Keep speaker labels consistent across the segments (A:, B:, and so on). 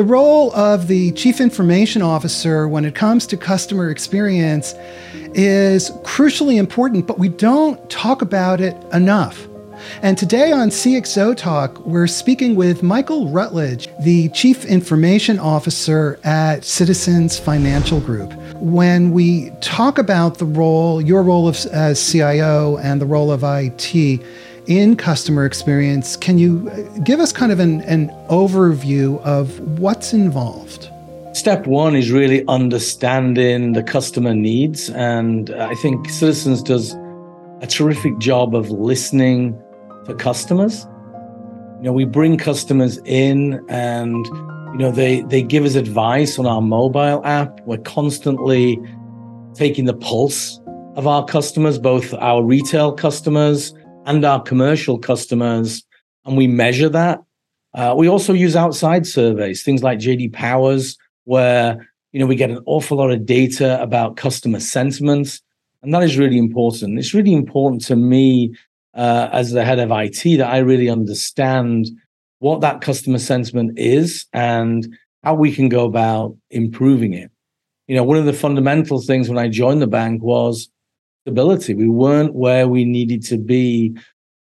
A: The role of the Chief Information Officer when it comes to customer experience is crucially important, but we don't talk about it enough. And today on CXO Talk, we're speaking with Michael Ruttledge, the Chief Information Officer at Citizens Financial Group. When we talk about the role, your role of, as CIO and the role of IT in customer experience, can you uh, give us kind of an, an overview of what's involved?
B: Step one is really understanding the customer needs. And I think Citizens does a terrific job of listening for customers. You know, we bring customers in and you know they they give us advice on our mobile app. We're constantly taking the pulse of our customers, both our retail customers and our commercial customers, and we measure that. Uh, we also use outside surveys, things like JD Powers, where you know we get an awful lot of data about customer sentiments, and that is really important. It's really important to me uh, as the head of IT that I really understand what that customer sentiment is and how we can go about improving it. You know, one of the fundamental things when I joined the bank was stability. We weren't where we needed to be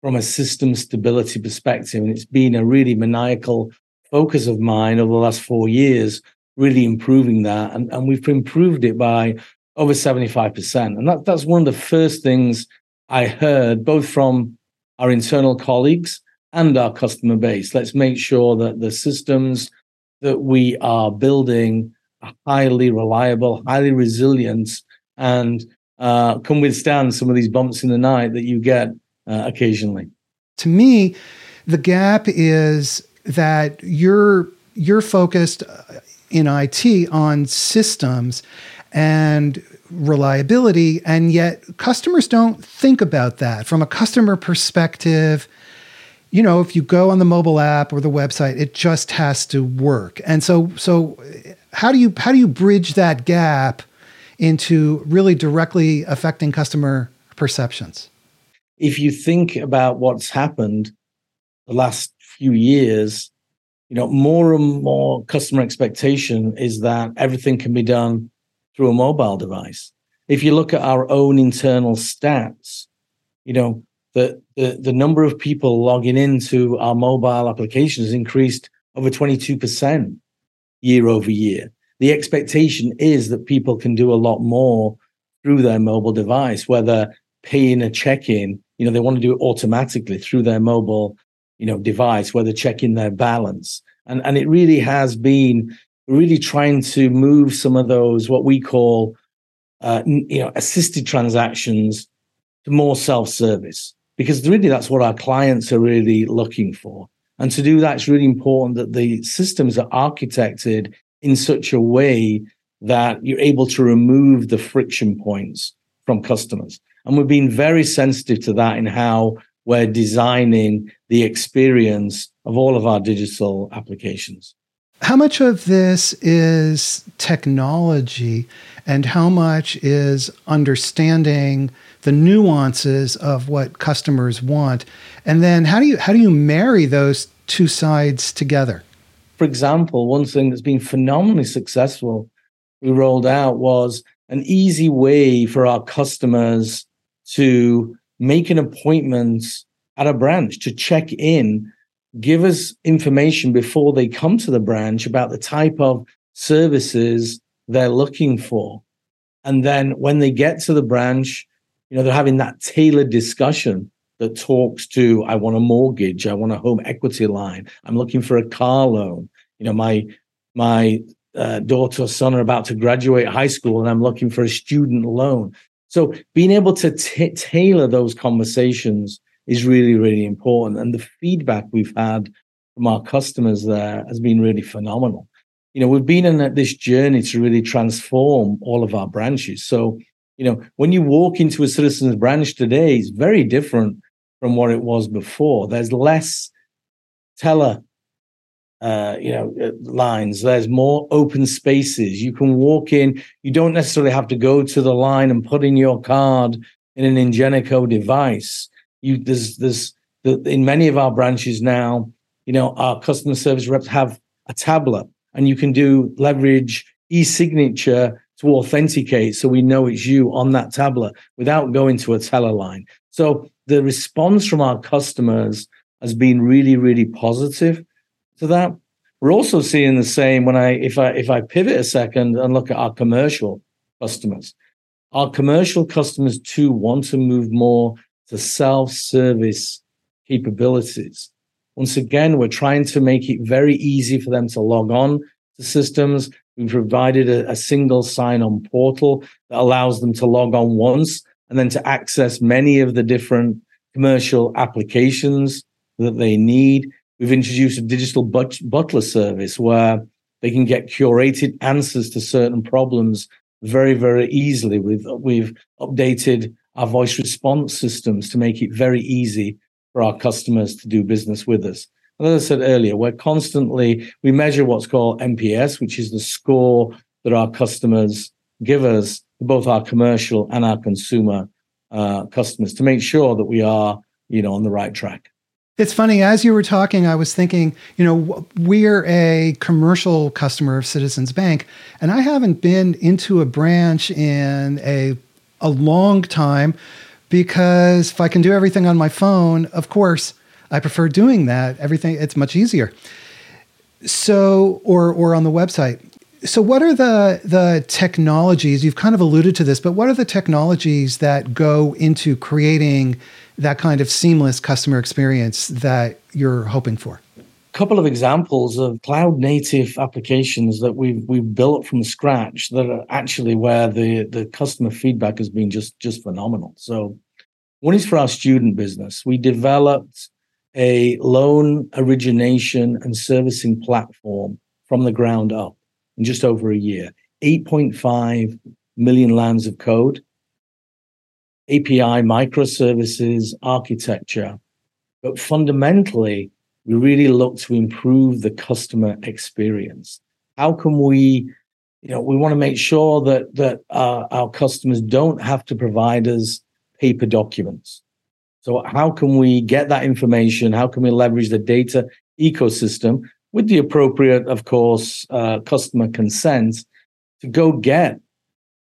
B: from a system stability perspective. And it's been a really maniacal focus of mine over the last four years, really improving that. And, and we've improved it by over 75%. And that, that's one of the first things I heard both from our internal colleagues and our customer base. Let's make sure that the systems that we are building are highly reliable, highly resilient, and uh, can withstand some of these bumps in the night that you get uh, occasionally.
A: To me, the gap is that you're you're focused in IT on systems and reliability. And yet, customers don't think about that from a customer perspective. You know, if you go on the mobile app or the website, it just has to work. And so, so how do you how do you bridge that gap into really directly affecting customer perceptions?
B: If you think about what's happened the last few years, you know, more and more customer expectation is that everything can be done through a mobile device. If you look at our own internal stats, you know, the, the, the number of people logging into our mobile applications increased over 22% year over year. The expectation is that people can do a lot more through their mobile device, whether paying a check-in, you know, they want to do it automatically through their mobile, you know, device, whether checking their balance. And, and it really has been really trying to move some of those what we call uh, you know assisted transactions to more self-service because really that's what our clients are really looking for and to do that it's really important that the systems are architected in such a way that you're able to remove the friction points from customers and we've been very sensitive to that in how we're designing the experience of all of our digital applications
A: how much of this is technology and how much is understanding the nuances of what customers want? And then how do you how do you marry those two sides together?
B: For example, one thing that's been phenomenally successful we rolled out was an easy way for our customers to make an appointment at a branch to check in give us information before they come to the branch about the type of services they're looking for. And then when they get to the branch, you know, they're having that tailored discussion that talks to, I want a mortgage, I want a home equity line, I'm looking for a car loan. You know, my my uh, daughter or son are about to graduate high school and I'm looking for a student loan. So being able to t- tailor those conversations is really, really important. And the feedback we've had from our customers there has been really phenomenal. You know, we've been in this journey to really transform all of our branches. So, you know, when you walk into a citizens branch today, it's very different from what it was before. There's less teller uh, you know, uh, lines. There's more open spaces. You can walk in. You don't necessarily have to go to the line and put in your card in an Ingenico device you there's there's the, in many of our branches now, you know, our customer service reps have a tablet and you can do leverage e-signature to authenticate so we know it's you on that tablet without going to a teller line. So the response from our customers has been really, really positive to that. We're also seeing the same when I if I if I pivot a second and look at our commercial customers. Our commercial customers too want to move more to self-service capabilities. Once again, we're trying to make it very easy for them to log on to systems. We've provided a, a single sign-on portal that allows them to log on once and then to access many of the different commercial applications that they need. We've introduced a digital but- butler service where they can get curated answers to certain problems very, very easily. We've, we've updated our voice response systems to make it very easy for our customers to do business with us. And as I said earlier, we're constantly, we measure what's called NPS, which is the score that our customers give us, both our commercial and our consumer uh, customers, to make sure that we are, you know, on the right track.
A: It's funny, as you were talking, I was thinking, you know, we're a commercial customer of Citizens Bank, and I haven't been into a branch in a, a long time because if I can do everything on my phone, of course, I prefer doing that. Everything, it's much easier. So, or, or on the website. So, what are the the technologies? You've kind of alluded to this, but what are the technologies that go into creating that kind of seamless customer experience that you're hoping for?
B: A couple of examples of cloud native applications that we've we've built from scratch that are actually where the the customer feedback has been just just phenomenal. So, one is for our student business. We developed a loan origination and servicing platform from the ground up in just over a year. 8.5 million lines of code, API microservices architecture. But fundamentally, we really look to improve the customer experience. How can we, you know, we want to make sure that that uh, our customers don't have to provide us paper documents. So how can we get that information? How can we leverage the data ecosystem with the appropriate, of course, uh, customer consent to go get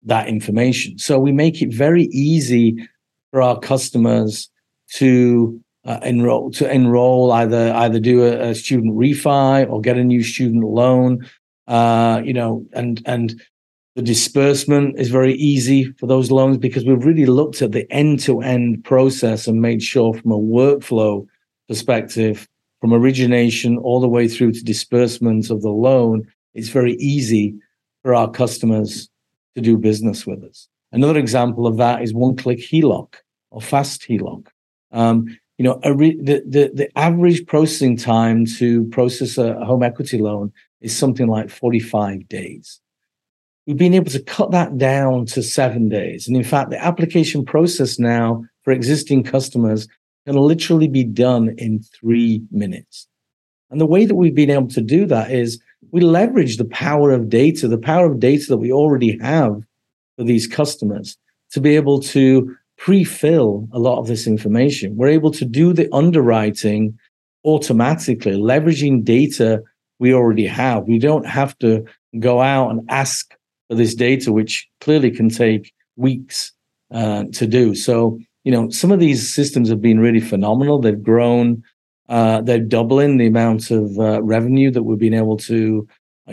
B: that information. So we make it very easy for our customers to uh, enroll to enroll either either do a, a, student refi or get a new student loan. Uh, you know, and and the disbursement is very easy for those loans because we've really looked at the end to end process and made sure from a workflow perspective, from origination all the way through to disbursement of the loan, it's very easy for our customers to do business with us. Another example of that is one click HELOC or fast HELOC. Um, you know, re- the, the, the average processing time to process a home equity loan is something like 45 days. We've been able to cut that down to seven days. And in fact, the application process now for existing customers can literally be done in three minutes. And the way that we've been able to do that is we leverage the power of data, the power of data that we already have for these customers to be able to pre-fill a lot of this information. We're able to do the underwriting automatically, leveraging data we already have. We don't have to go out and ask for this data, which clearly can take weeks uh, to do. So, you know, some of these systems have been really phenomenal. They've grown uh, they're doubling the amount of uh, revenue that we've been able to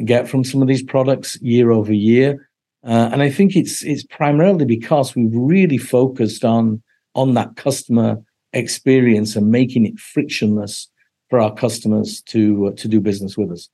B: get from some of these products year over year. Uh, and I think it's it's primarily because we've really focused on on that customer experience and making it frictionless for our customers to uh, to do business with us.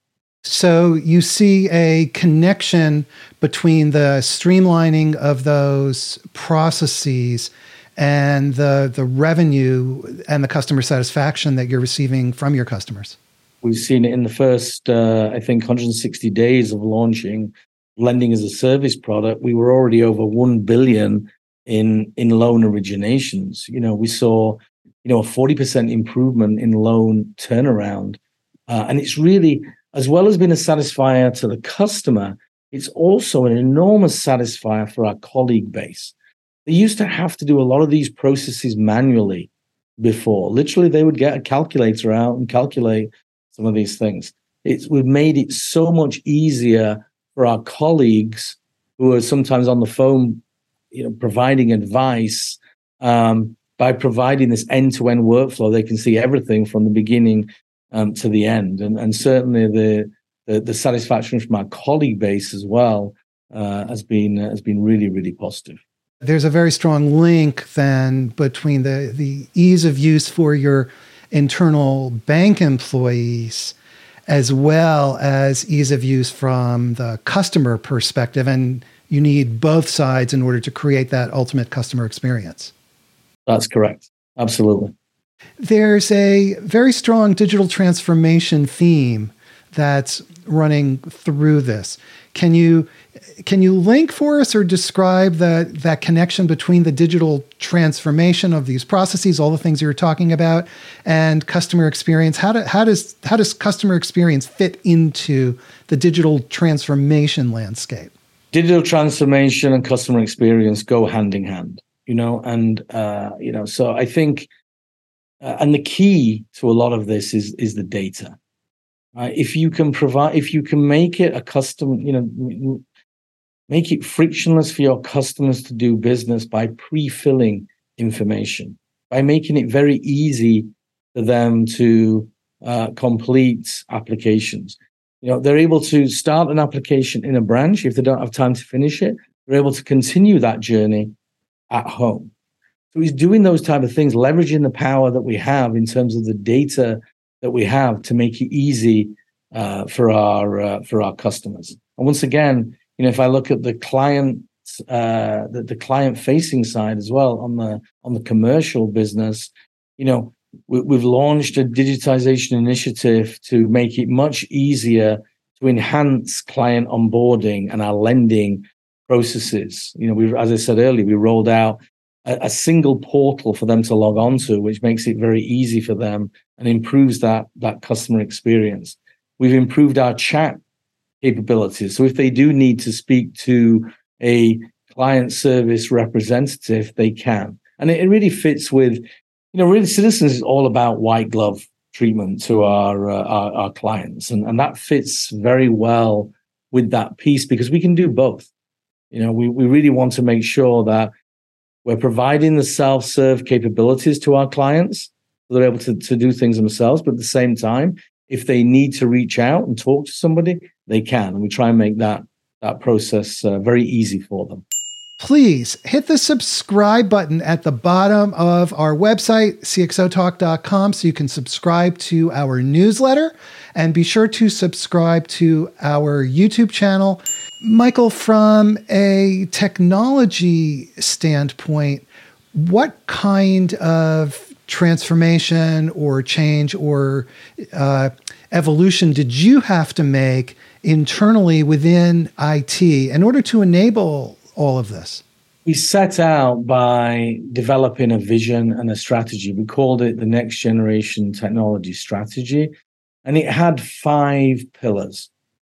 A: So you see a connection between the streamlining of those processes and the the revenue and the customer satisfaction that you're receiving from your customers?
B: We've seen it in the first, uh, I think, 160 days of launching lending as a service product. We were already over one billion in in loan originations. You know, we saw you know a 40% improvement in loan turnaround, uh, and it's really as well as being a satisfier to the customer. It's also an enormous satisfier for our colleague base they used to have to do a lot of these processes manually before. Literally, they would get a calculator out and calculate some of these things. it's we've made it so much easier for our colleagues who are sometimes on the phone, you know, providing advice. Um, by providing this end-to-end workflow, they can see everything from the beginning um, to the end, and and certainly the, the, the satisfaction from our colleague base as well uh, has been has been really really positive.
A: There's a very strong link then between the the ease of use for your internal bank employees as well as ease of use from the customer perspective. And you need both sides in order to create that ultimate customer experience.
B: That's correct. Absolutely.
A: There's a very strong digital transformation theme that's running through this. Can you can you link for us or describe that that connection between the digital transformation of these processes, all the things you were talking about, and customer experience? How, do, how does how does customer experience fit into the digital transformation landscape?
B: Digital transformation and customer experience go hand in hand, you know, and uh, you know, so I think, uh, and the key to a lot of this is is the data. Uh, if you can provide, if you can make it a custom, you know, Make it frictionless for your customers to do business by pre filling information, by making it very easy for them to uh, complete applications. You know, they're able to start an application in a branch if they don't have time to finish it. They're able to continue that journey at home. So he's doing those type of things, leveraging the power that we have in terms of the data that we have to make it easy uh, for our uh, for our customers. And once again, you know, if I look at the client, uh, the, the client facing side as well on the on the commercial business, you know, we, we've launched a digitization initiative to make it much easier to enhance client onboarding and our lending processes. You know, we, as I said earlier, we rolled out a, single portal for them to log on to, which makes it very easy for them and improves that that customer experience. We've improved our chat capabilities. So if they do need to speak to a client service representative, they can. And it, it really fits with, you know, really citizens is all about white glove treatment to our, uh, our, our clients. And, and that fits very well with that piece because we can do both. You know, we, we really want to make sure that we're providing the self-serve capabilities to our clients. So they're able to, to do things themselves, but at the same time, if they need to reach out and talk to somebody, they can. And we try and make that that process uh, very easy for them.
A: Please hit the subscribe button at the bottom of our website, cxotalk.com, so you can subscribe to our newsletter and be sure to subscribe to our YouTube channel. Michael, from a technology standpoint, what kind of transformation or change or uh, evolution did you have to make internally within IT in order to enable all of this?
B: We set out by developing a vision and a strategy. We called it the next generation technology strategy. And it had five pillars.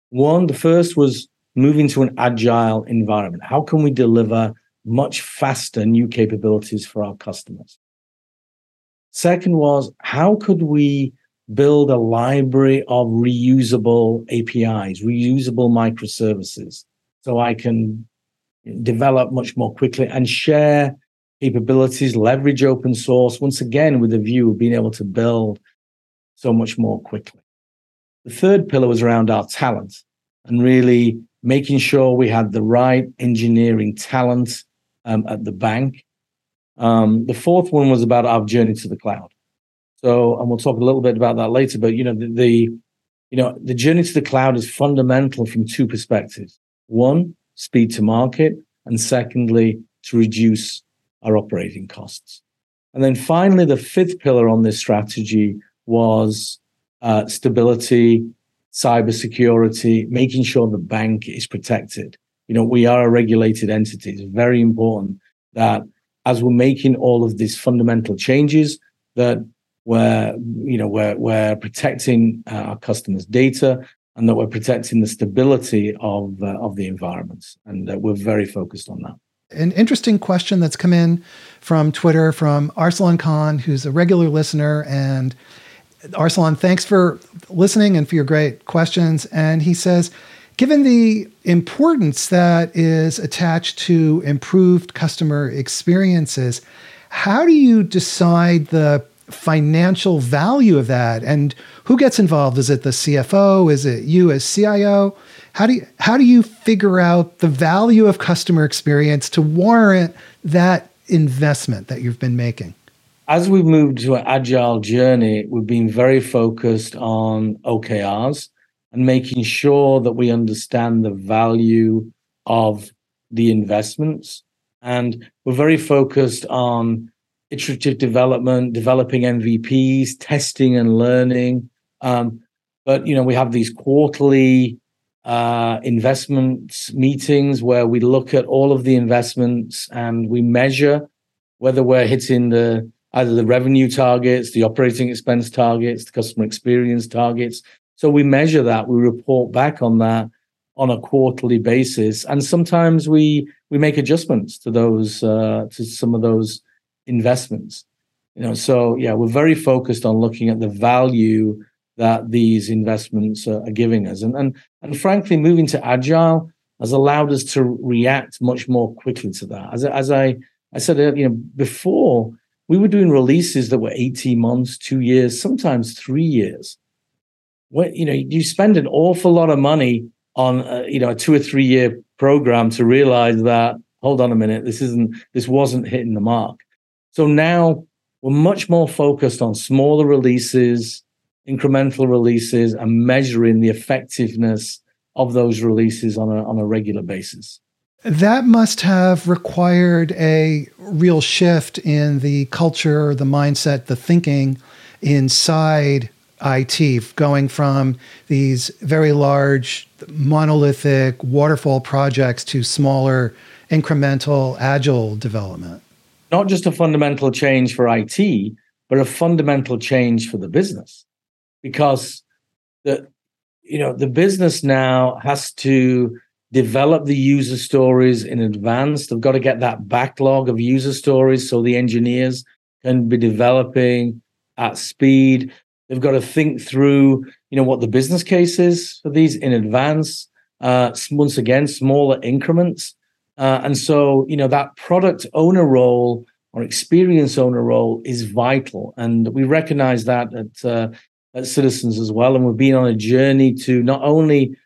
B: One, the first was moving to an agile environment. How can we deliver much faster new capabilities for our customers? Second was how could we build a library of reusable APIs, reusable microservices, so I can develop much more quickly and share capabilities, leverage open source, once again, with a view of being able to build so much more quickly. The third pillar was around our talent and really making sure we had the right engineering talent um, at the bank. Um, the fourth one was about our journey to the cloud. So, and we'll talk a little bit about that later. But you know, the, the you know the journey to the cloud is fundamental from two perspectives: one, speed to market, and secondly, to reduce our operating costs. And then finally, the fifth pillar on this strategy was uh, stability, cybersecurity, making sure the bank is protected. You know, we are a regulated entity. It's very important that as we're making all of these fundamental changes, that where you know we're we're protecting uh, our customers' data and that we're protecting the stability of uh, of the environments, and uh, we're very focused on that.
A: An interesting question that's come in from Twitter from Arsalan Khan, who's a regular listener and Arsalan, thanks for listening and for your great questions. And he says, given the importance that is attached to improved customer experiences, how do you decide the financial value of that? And who gets involved? Is it the cfo is it you as cio how do you how do you figure out the value of customer experience to warrant that investment that you've been making?
B: As we've moved to an agile journey we've been very focused on okrs and making sure that we understand the value of the investments and we're very focused on iterative development, developing MVPs, testing and learning. Um, but you know, we have these quarterly uh, investments meetings where we look at all of the investments and we measure whether we're hitting the either the revenue targets, the operating expense targets, the customer experience targets. So we measure that, we report back on that on a quarterly basis, and sometimes we we make adjustments to those uh, to some of those investments. You know, so yeah, we're very focused on looking at the value that these investments are, giving us, and and and frankly, moving to agile has allowed us to react much more quickly to that. As as I I said, you know, before we were doing releases that were eighteen months, two years, sometimes three years. When you know, you spend an awful lot of money on uh, you know a two or three year program to realize that hold on a minute, this isn't this wasn't hitting the mark. So now we're much more focused on smaller releases, incremental releases, and measuring the effectiveness of those releases on a, on a regular basis.
A: That must have required a real shift in the culture, the mindset, the thinking inside IT, going from these very large, monolithic waterfall projects to smaller, incremental, agile development
B: not just a fundamental change for IT, but a fundamental change for the business. Because the you know the business now has to develop the user stories in advance. They've got to get that backlog of user stories so the engineers can be developing at speed. They've got to think through, you know, what the business case is for these in advance. Uh, once again, smaller increments. Uh, and so, you know, that product owner role or experience owner role is vital. And we recognize that at, uh, at Citizens as well. And we've been on a journey to not only,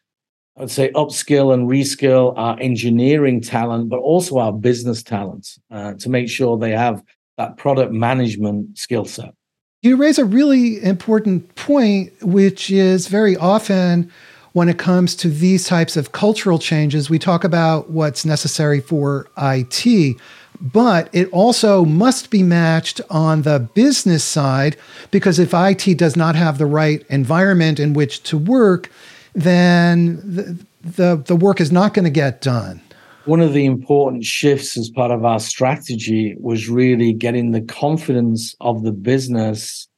B: I would say, upskill and reskill our engineering talent, but also our business talents uh, to make sure they have that product management skill set.
A: You raise a really important point, which is very often when it comes to these types of cultural changes, we talk about what's necessary for IT, but it also must be matched on the business side because if IT does not have the right environment in which to work, then the, the, the work is not going to get done.
B: One of the important shifts as part of our strategy was really getting the confidence of the business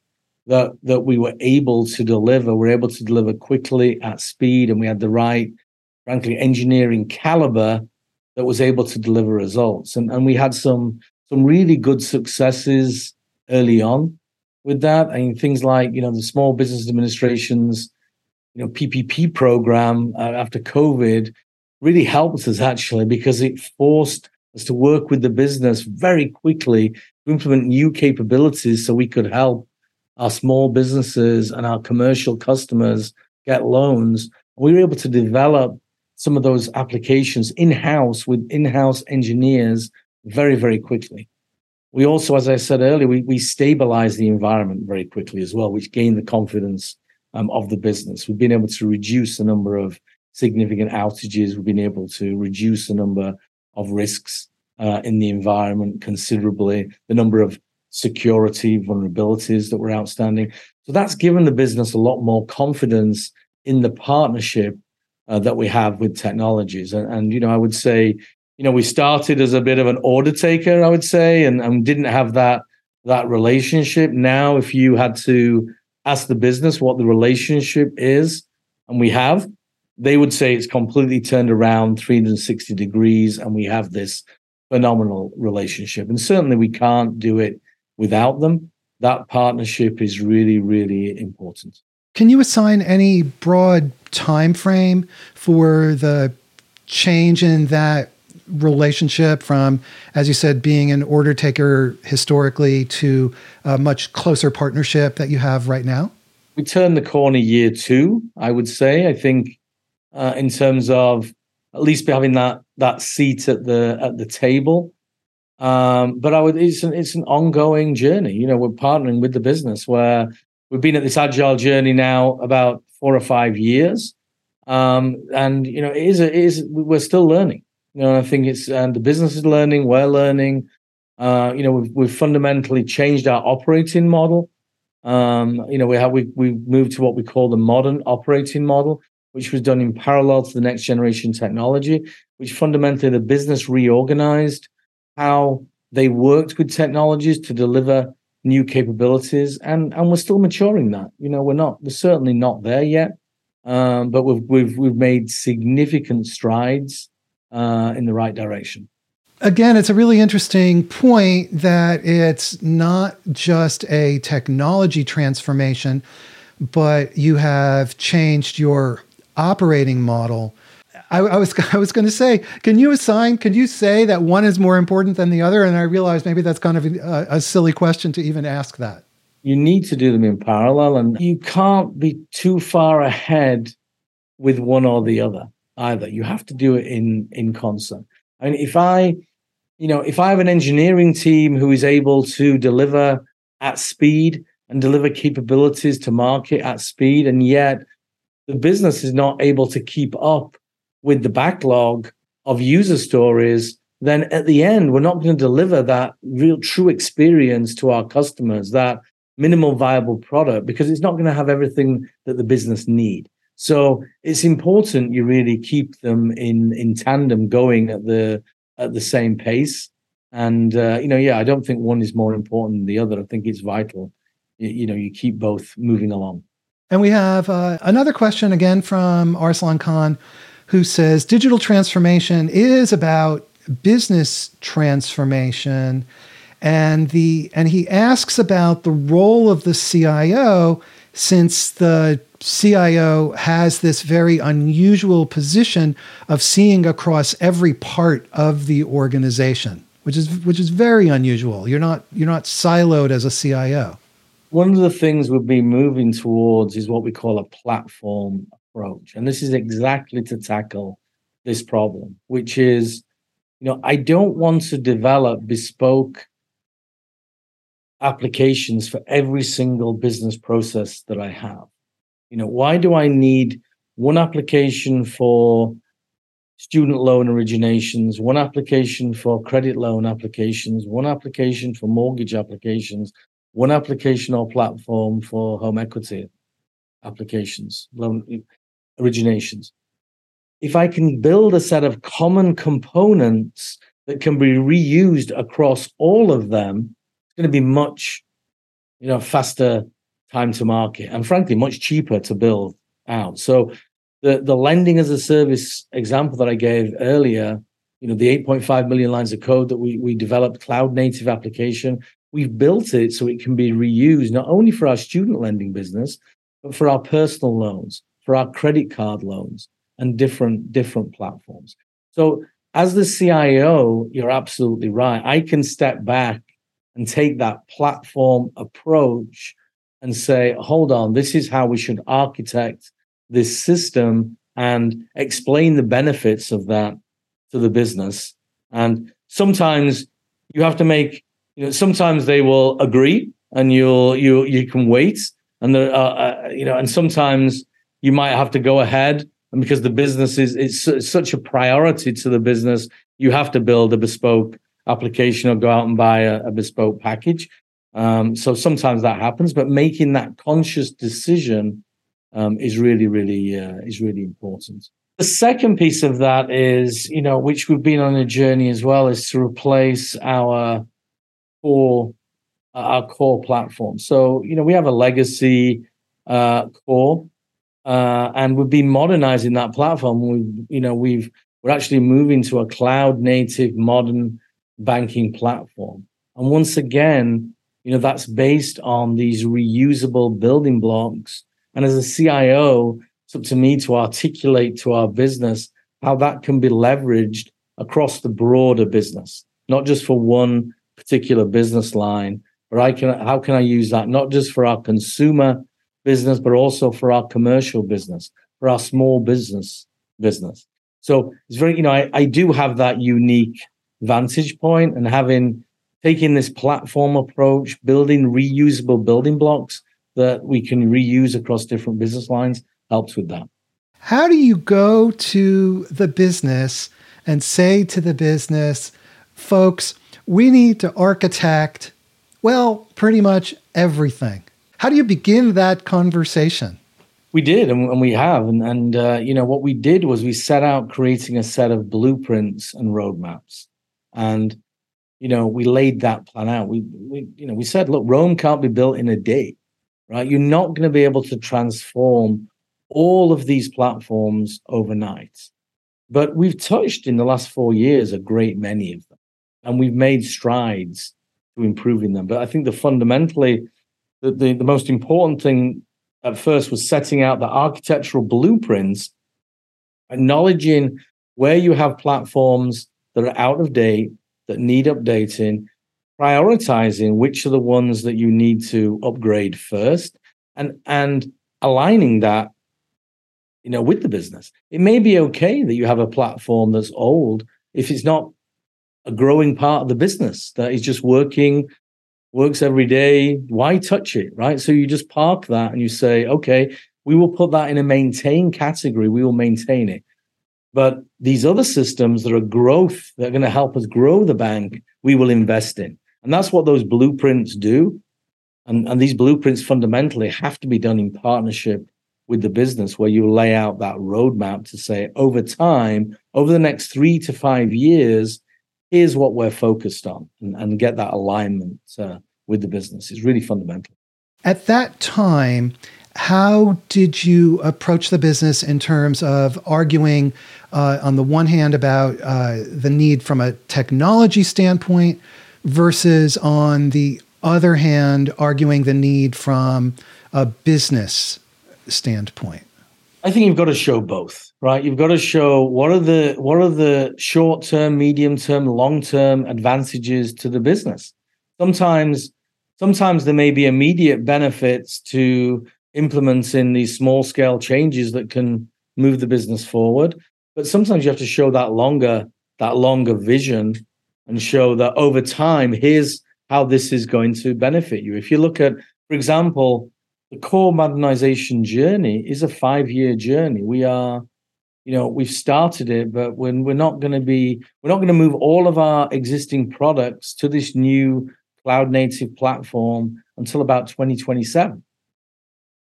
B: that that we were able to deliver. We're able to deliver quickly at speed, and we had the right, frankly, engineering caliber that was able to deliver results. And and we had some some really good successes early on with that. I mean, things like you know the Small Business Administration's you know PPP program uh, after COVID really helped us actually because it forced us to work with the business very quickly to implement new capabilities so we could help our small businesses and our commercial customers get loans. We were able to develop some of those applications in house with in house engineers very, very quickly. We also, as I said earlier, we, we stabilize the environment very quickly as well, which gained the confidence um, of the business. We've been able to reduce the number of significant outages. We've been able to reduce the number of risks uh, in the environment considerably, the number of security vulnerabilities that were outstanding. So that's given the business a lot more confidence in the partnership uh, that we have with technologies. And, and, you know, I would say, you know, we started as a bit of an order taker, I would say, and, and didn't have that that relationship. Now, if you had to ask the business what the relationship is, and we have, they would say it's completely turned around 360 degrees, and we have this phenomenal relationship. And certainly, we can't do it without them. that partnership is really, really important.
A: Can you assign any broad time frame for the change in that relationship from, as you said, being an order taker historically to a much closer partnership that you have right now?
B: We turned the corner year two, I would say. I think uh, in terms of at least be having that that seat at the at the table. Um, but I would it's an it's an ongoing journey. You know, we're partnering with the business where we've been at this agile journey now about four or five years. Um, and you know, it is a, it is we're still learning. You know, I think it's and the business is learning, we're learning. Uh, you know, we've we've fundamentally changed our operating model. Um, you know, we have we we moved to what we call the modern operating model, which was done in parallel to the next generation technology, which fundamentally the business reorganized how they worked with technologies to deliver new capabilities, and and we're still maturing that. You know, we're not we're certainly not there yet, um, but we've we've we've made significant strides uh, in the right direction.
A: Again, it's a really interesting point that it's not just a technology transformation, but you have changed your operating model. I, I was I was going to say, can you assign? Can you say that one is more important than the other? And I realized maybe that's kind of a, a silly question to even ask that.
B: You need to do them in parallel, and you can't be too far ahead with one or the other either. You have to do it in in concert. I mean, if I, you know, if I have an engineering team who is able to deliver at speed and deliver capabilities to market at speed, and yet the business is not able to keep up with the backlog of user stories, then at the end, we're not going to deliver that real true experience to our customers, that minimal viable product, because it's not going to have everything that the business need. So it's important you really keep them in in tandem, going at the at the same pace. And uh, you know, yeah, I don't think one is more important than the other. I think it's vital. You, you know, you keep both moving along.
A: And we have uh, another question again from Arsalan Khan, who says digital transformation is about business transformation, and the and he asks about the role of the CIO since the CIO has this very unusual position of seeing across every part of the organization, which is which is very unusual. You're not you're not siloed as a CIO
B: one of the things we've been moving towards is what we call a platform approach. And this is exactly to tackle this problem, which is, you know, I don't want to develop bespoke applications for every single business process that I have. You know, why do I need one application for student loan originations, one application for credit loan applications, one application for mortgage applications, one application or platform for home equity applications, loan originations. If I can build a set of common components that can be reused across all of them, it's going to be much, you know, faster time to market and frankly much cheaper to build out. So the the lending as a service example that I gave earlier, you know, the 8.5 million lines of code that we we developed cloud native application we've built it so it can be reused not only for our student lending business, but for our personal loans, for our credit card loans, and different different platforms. So as the CIO, you're absolutely right. I can step back and take that platform approach and say, hold on, this is how we should architect this system and explain the benefits of that to the business. And sometimes you have to make you know sometimes they will agree and you'll you you can wait and the uh, uh, you know and sometimes you might have to go ahead and because the business is it's, such a priority to the business you have to build a bespoke application or go out and buy a, a bespoke package. Um, so sometimes that happens but making that conscious decision um, is really really uh, is really important. The second piece of that is you know which we've been on a journey as well is to replace our core uh, our core platform. So you know we have a legacy uh, core, uh, and we've been modernizing that platform. We you know we've we're actually moving to a cloud native modern banking platform. And once again, you know, that's based on these reusable building blocks. And as a CIO, it's up to me to articulate to our business how that can be leveraged across the broader business, not just for one particular business line, but I can how can I use that not just for our consumer business, but also for our commercial business, for our small business business. So it's very, you know, I, I do have that unique vantage point and having taking this platform approach, building reusable building blocks that we can reuse across different business lines helps with that.
A: How do you go to the business and say to the business, folks, we need to architect, well, pretty much everything? How do you begin that conversation?
B: We did, and, we have, and, and uh, you know what we did was we set out creating a set of blueprints and roadmaps, and you know we laid that plan out. We, we you know we said, look, Rome can't be built in a day, right? You're not going to be able to transform all of these platforms overnight, but we've touched in the last four years a great many of them, and we've made strides to improving them. But I think the fundamentally the, the, the most important thing at first was setting out the architectural blueprints, acknowledging where you have platforms that are out of date, that need updating, prioritizing which are the ones that you need to upgrade first, and and aligning that, you know, with the business. It may be okay that you have a platform that's old if it's not a growing part of the business that is just working works every day. Why touch it? Right. So you just park that and you say, okay, we will put that in a maintain category. We will maintain it. But these other systems that are growth, that are going to help us grow the bank, we will invest in. And that's what those blueprints do. And, and these blueprints fundamentally have to be done in partnership with the business, where you lay out that roadmap to say, over time, over the next three to five years, here's what we're focused on and, and get that alignment uh, with the business is really fundamental.
A: At that time, how did you approach the business in terms of arguing, uh, on the one hand, about uh, the need from a technology standpoint versus on the other hand, arguing the need from a business standpoint?
B: I think you've got to show both, right? You've got to show what are the what are the short term, medium term, long term advantages to the business. Sometimes, sometimes there may be immediate benefits to implementing these small scale changes that can move the business forward. But sometimes you have to show that longer that longer vision and show that over time, here's how this is going to benefit you. If you look at, for example, the core modernization journey is a five year journey. We are, you know, we've started it, but when we're not going to be, we're not going to move all of our existing products to this new cloud native platform until about 2027.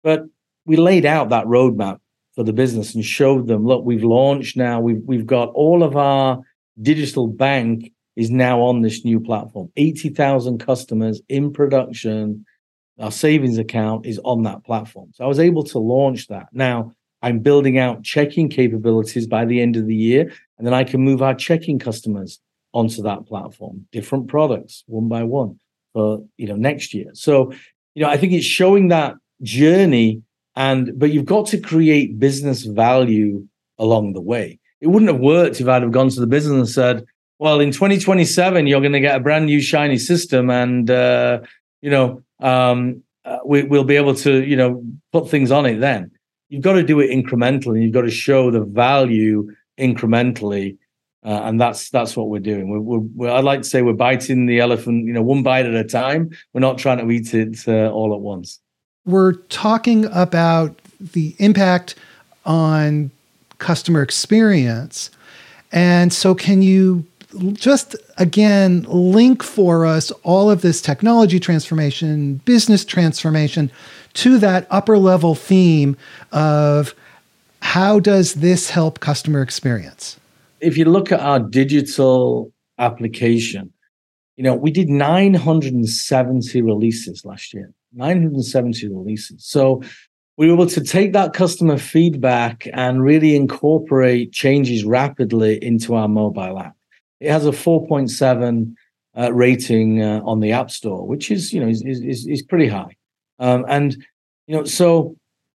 B: But we laid out that roadmap for the business and showed them, look, we've launched now, we've we've got all of our digital bank is now on this new platform. 80,000 customers in production our savings account is on that platform. So I was able to launch that. Now I'm building out checking capabilities by the end of the year, and then I can move our checking customers onto that platform, different products one by one for you know next year. So you know I think it's showing that journey, and but you've got to create business value along the way. It wouldn't have worked if I'd have gone to the business and said, "Well, in 2027, you're going to get a brand new shiny system, and uh, you know um, uh, we, will be able to, you know, put things on it then. You've got to do it incrementally. You've got to show the value incrementally. Uh, and that's that's what we're doing. We're, we're, we're, I'd like to say we're biting the elephant, you know, one bite at a time. We're not trying to eat it uh, all at once.
A: We're talking about the impact on customer experience, and so can you just again link for us all of this technology transformation, business transformation to that upper level theme of how does this help customer experience?
B: If you look at our digital application, you know, we did 970 releases last year, 970 releases. So we were able to take that customer feedback and really incorporate changes rapidly into our mobile app. It has a 4.7 uh, rating uh, on the App Store, which is you know is is, is pretty high. Um, and you know, so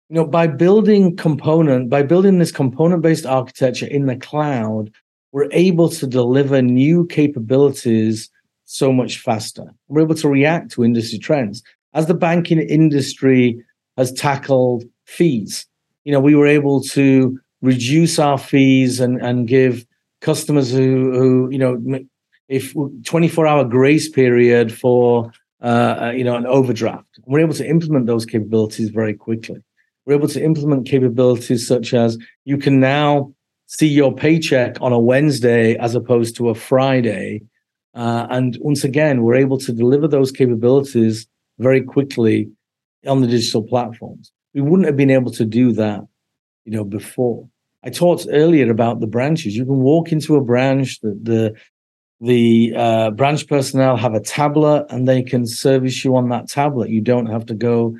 B: you know, by building component, by building this component-based architecture in the cloud, we're able to deliver new capabilities so much faster. We're able to react to industry trends. As the banking industry has tackled fees, you know, we were able to reduce our fees and, and give customers who, who, you know, if 24 hour grace period for, uh, uh, you know, an overdraft. We're able to implement those capabilities very quickly. We're able to implement capabilities such as you can now see your paycheck on a Wednesday as opposed to a Friday. Uh, and once again, we're able to deliver those capabilities very quickly on the digital platforms. We wouldn't have been able to do that, you know, before. I talked earlier about the branches. You can walk into a branch, the the, the uh, branch personnel have a tablet and they can service you on that tablet. You don't have to go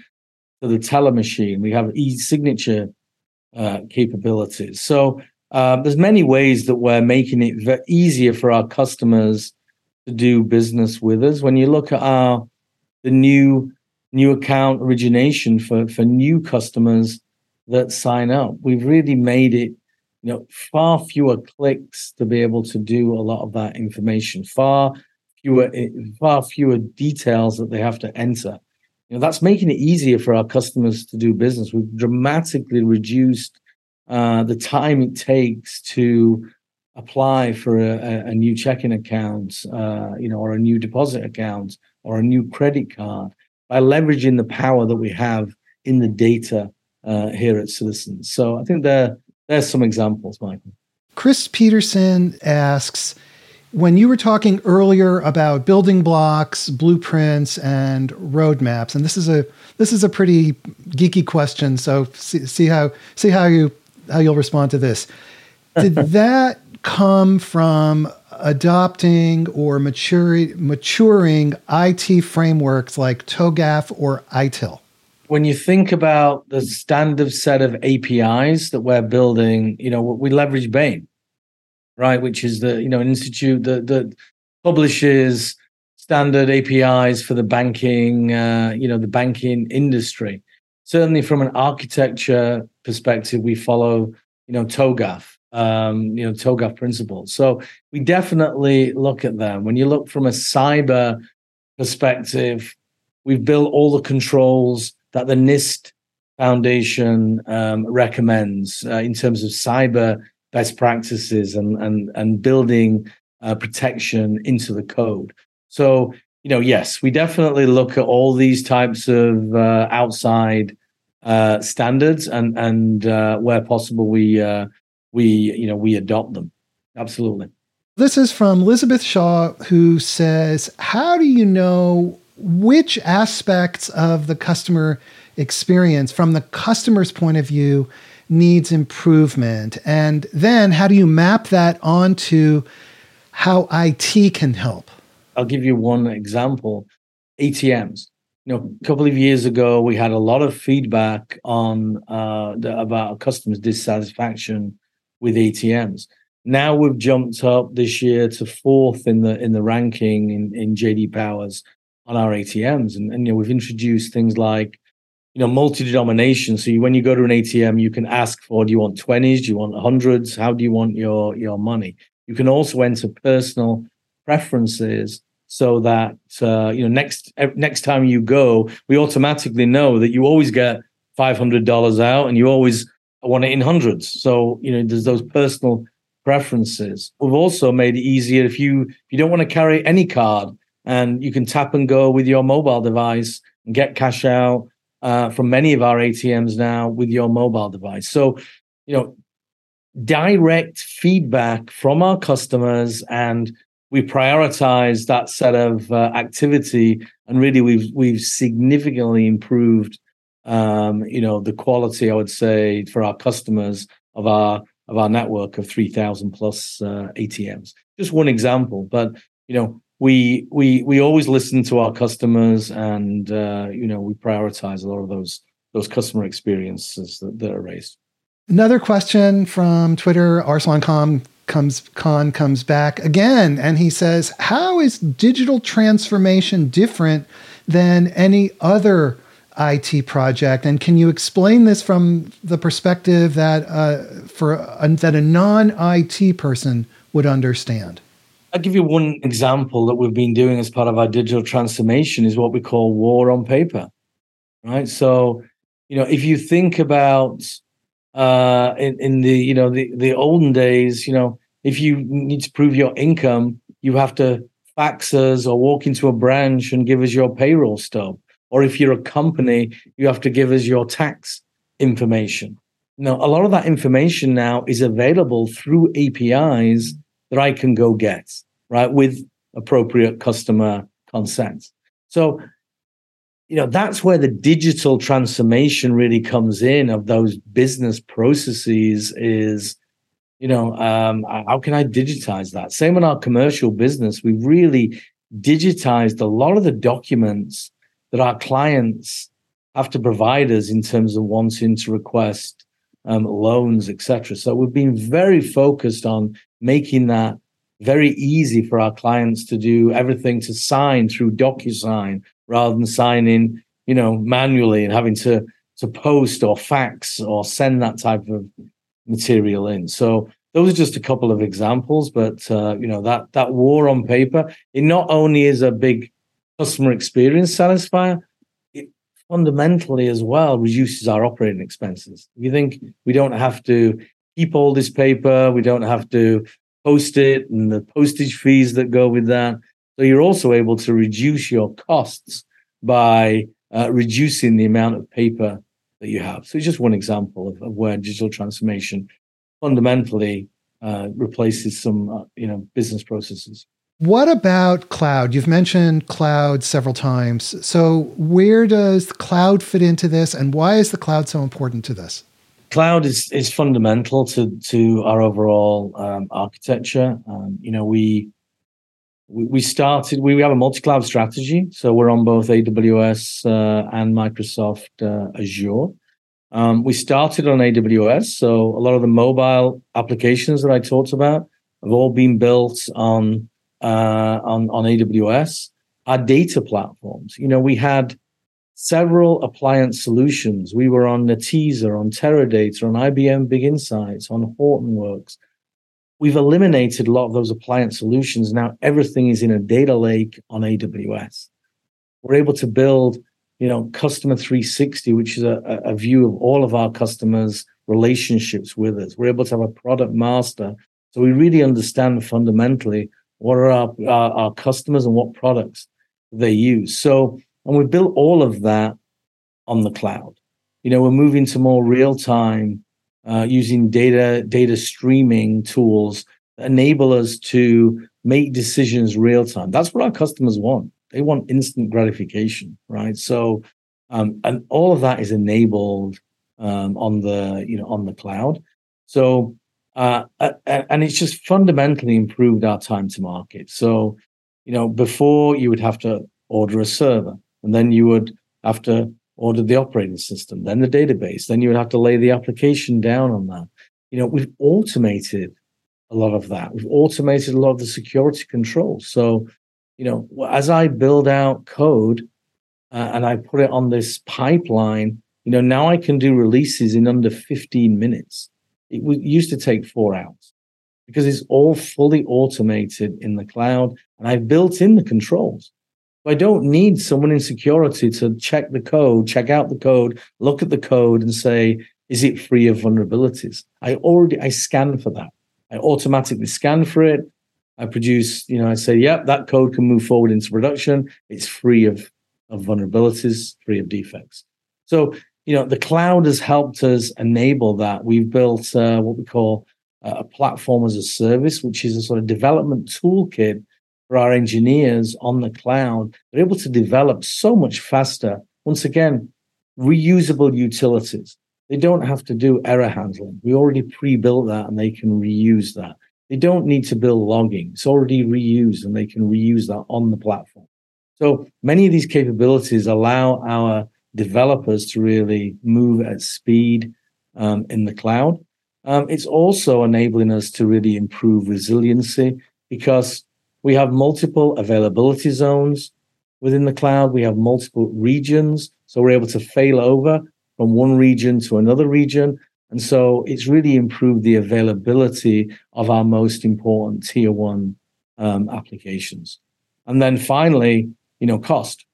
B: to the teller machine. We have e-signature uh, capabilities. So uh, there's many ways that we're making it easier for our customers to do business with us. When you look at our the new new account origination for for new customers that sign up, we've really made it you know far fewer clicks to be able to do a lot of that information. Far fewer far fewer details that they have to enter you know, that's making it easier for our customers to do business. We've dramatically reduced uh, the time it takes to apply for a, a new checking account, uh, you know, or a new deposit account or a new credit card by leveraging the power that we have in the data uh, here at Citizens. So I think there there's some examples, Michael.
A: Chris Peterson asks when you were talking earlier about building blocks, blueprints, and roadmaps, and this is a this is a pretty geeky question, so see, see how see how you how you'll respond to this. Did that come from adopting or maturing maturing IT frameworks like TOGAF or ITIL?
B: When you think about the standard set of APIs that we're building, you know, we leverage BIAN right? Which is the you know an institute that that publishes standard APIs for the banking, uh, you know, the banking industry. Certainly, from an architecture perspective, we follow you know TOGAF, um, you know TOGAF principles. So we definitely look at them. When you look from a cyber perspective, we've built all the controls that the NIST Foundation um, recommends uh, in terms of cyber best practices and and and building uh, protection into the code. So you know, yes, we definitely look at all these types of uh, outside uh, standards, and and uh, where possible, we uh, we you know we adopt them. Absolutely.
A: This is from Elizabeth Shaw, who says, "How do you know which aspects of the customer experience, from the customer's point of view?" needs improvement? And then how do you map that onto how IT can help?
B: I'll give you one example ATMs. You know, a couple of years ago, we had a lot of feedback on uh, the, about customers' dissatisfaction with ATMs. Now we've jumped up this year to fourth in the in the ranking in, in JD Powers on our ATMs, and, and you know we've introduced things like you know, multi-denomination. So you, when you go to an ATM, you can ask for, do you want 20s? Do you want hundreds? How do you want your, your money? You can also enter personal preferences so that, uh, you know, next, next time you go, we automatically know that you always get $500 out and you always want it in hundreds. So, you know, there's those personal preferences. We've also made it easier if you, if you don't want to carry any card and you can tap and go with your mobile device and get cash out uh, from many of our ATMs now with your mobile device. So, you know, direct feedback from our customers and we prioritize that set of uh, activity and really we've we've significantly improved um, you know the quality i would say for our customers of our of our network of 3000 plus uh, atms just one example but you know we we we always listen to our customers and uh, you know we prioritize a lot of those those customer experiences that, that are raised
A: another question from twitter Arsalan Khan comes Khan comes back again and he says, "How is digital transformation different than any other IT project? And can you explain this from the perspective that uh, for a, that a non IT person would understand?"
B: I'll give you one example that we've been doing as part of our digital transformation is what we call war on paper, right? So, you know, if you think about uh, in, in the you know the the olden days, you know, if you need to prove your income, you have to fax us or walk into a branch and give us your payroll stub. Or if you're a company, you have to give us your tax information. Now, a lot of that information now is available through APIs that I can go get, right, with appropriate customer consent. So, you know, that's where the digital transformation really comes in of those business processes is, you know, um, how can I digitize that? Same in our commercial business. We've really digitized a lot of the documents that our clients have to provide us in terms of wanting to request um, loans, etc. So we've been very focused on making that very easy for our clients to do everything to sign through DocuSign rather than signing, you know, manually and having to to post or fax or send that type of material in. So those are just a couple of examples, but uh, you know that that war on paper it not only is a big customer experience satisfier, it fundamentally as well reduces our operating expenses. If you think we don't have to keep all this paper, we don't have to post it and the postage fees that go with that. So you're also able to reduce your costs by uh, reducing the amount of paper that you have. So it's just one example of, of where digital transformation fundamentally uh, replaces some uh, you know business processes.
A: What about cloud? You've mentioned cloud several times. So where does cloud fit into this, and why is the cloud so important to this?
B: Cloud is is fundamental to to our overall um, architecture. Um, you know, we, we started. We, have a multi cloud strategy, so we're on both AWS uh, and Microsoft uh, Azure. Um, we started on AWS, so a lot of the mobile applications that I talked about have all been built on uh, on on AWS. Our data platforms, you know, we had several appliance solutions. We were on Netezza, on Teradata, on IBM BigInsights, on Hortonworks. We've eliminated a lot of those appliance solutions. Now everything is in a data lake on AWS. We're able to build, you know, Customer 360, which is a, a view of all of our customers' relationships with us. We're able to have a product master. So we really understand fundamentally what are our, our, our customers and what products they use. So and we've built all of that on the cloud. You know, we're moving to more real time uh, using data data streaming tools that enable us to make decisions real time. That's what our customers want. They want instant gratification, right? So, um, and all of that is enabled um, on the you know on the cloud. So, uh, and it's just fundamentally improved our time to market. So, you know, before you would have to order a server and then you would have to order the operating system, then the database, then you would have to lay the application down on that. You know, we've automated a lot of that. We've automated a lot of the security controls. So, you know, as I build out code uh, and I put it on this pipeline, you know, now I can do releases in under 15 minutes. It used to take four hours because it's all fully automated in the cloud and I've built in the controls. I don't need someone in security to check the code, check out the code, look at the code and say, is it free of vulnerabilities? I already, I scan for that. I automatically scan for it. I produce, you know, I say, yep, that code can move forward into production. It's free of, of vulnerabilities, free of defects. So, you know, the cloud has helped us enable that. We've built uh, what we call a platform as a service, which is a sort of development toolkit for our engineers on the cloud, they're able to develop so much faster. Once again, reusable utilities. They don't have to do error handling. We already pre-built that and they can reuse that. They don't need to build logging. It's already reused and they can reuse that on the platform. So many of these capabilities allow our developers to really move at speed um, in the cloud. Um, it's also enabling us to really improve resiliency because we have multiple availability zones within the cloud. We have multiple regions. So we're able to fail over from one region to another region. And so it's really improved the availability of our most important tier one um, applications. And then finally, you know, cost.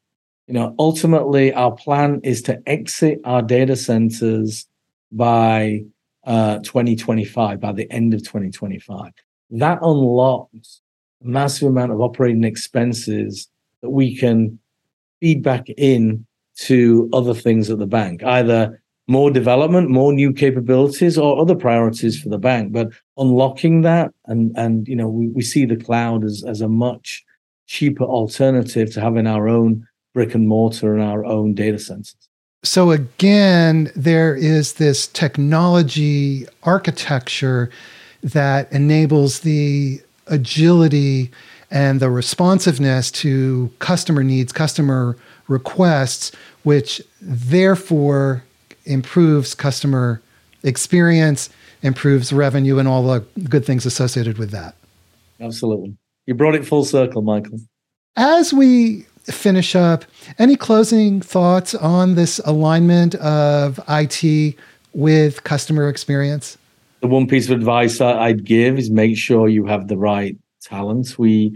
B: You know, ultimately, our plan is to exit our data centers by uh, 2025, by the end of 2025. That unlocks massive amount of operating expenses that we can feed back in to other things at the bank, either more development, more new capabilities, or other priorities for the bank. But unlocking that, and and you know, we, we see the cloud as as a much cheaper alternative to having our own brick and mortar and our own data centers.
A: So again, there is this technology architecture that enables the agility and the responsiveness to customer needs, customer requests, which therefore improves customer experience, improves revenue, and all the good things associated with that.
B: Absolutely. You brought it full circle, Michael.
A: As we finish up, any closing thoughts on this alignment of IT with customer experience?
B: The one piece of advice I'd give is make sure you have the right talent. We,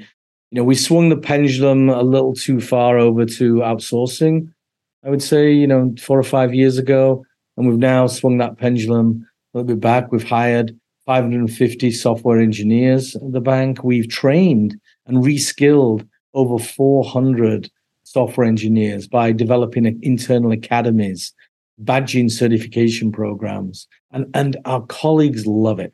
B: you know, we swung the pendulum a little too far over to outsourcing. I would say, you know, four or five years ago, and we've now swung that pendulum a little bit back. We've hired 550 software engineers at the bank. We've trained and reskilled over 400 software engineers by developing internal academies, badging certification programs, and, and our colleagues love it.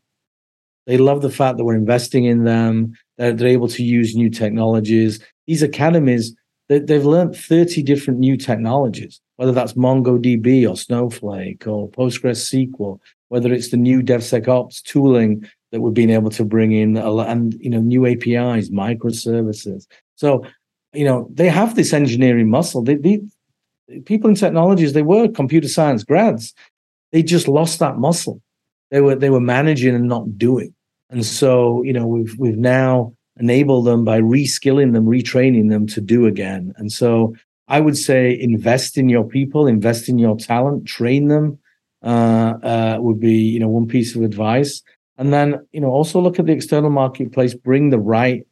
B: They love the fact that we're investing in them. They're, they're able to use new technologies. These academies, they, they've learned 30 different new technologies, whether that's MongoDB or Snowflake or PostgreSQL whether it's the new DevSecOps tooling that we've been able to bring in, and you know, new APIs, microservices. So, you know, they have this engineering muscle. They, they people in technologies, they were computer science grads. They just lost that muscle. They were they were managing and not doing. And so, you know, we've we've now enabled them by reskilling them, retraining them to do again. And so I would say invest in your people, invest in your talent, train them, uh, uh, would be you know one piece of advice. And then you know also look at the external marketplace, bring the right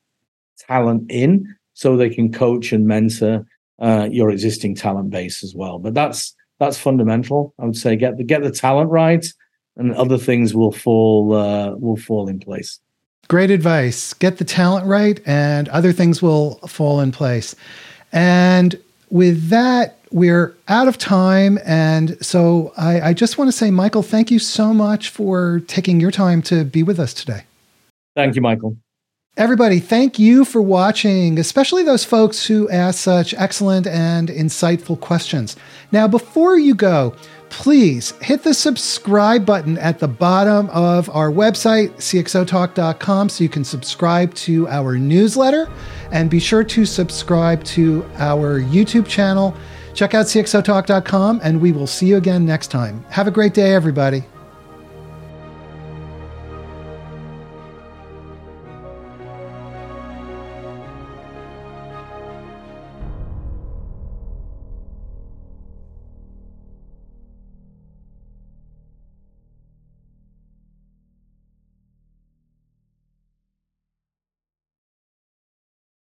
B: talent in so they can coach and mentor uh, your existing talent base as well. But that's that's fundamental. I would say get the get the talent right, and other things will fall uh, will fall in place.
A: Great advice. Get the talent right, and other things will fall in place. And with that, we're out of time. And so I, I just want to say, Michael, thank you so much for taking your time to be with us today.
B: Thank you, Michael.
A: Everybody, thank you for watching, especially those folks who ask such excellent and insightful questions. Now, before you go, please hit the subscribe button at the bottom of our website, cxotalk.com, so you can subscribe to our newsletter and be sure to subscribe to our YouTube channel Check out cxotalk.com, and we will see you again next time. Have a great day, everybody.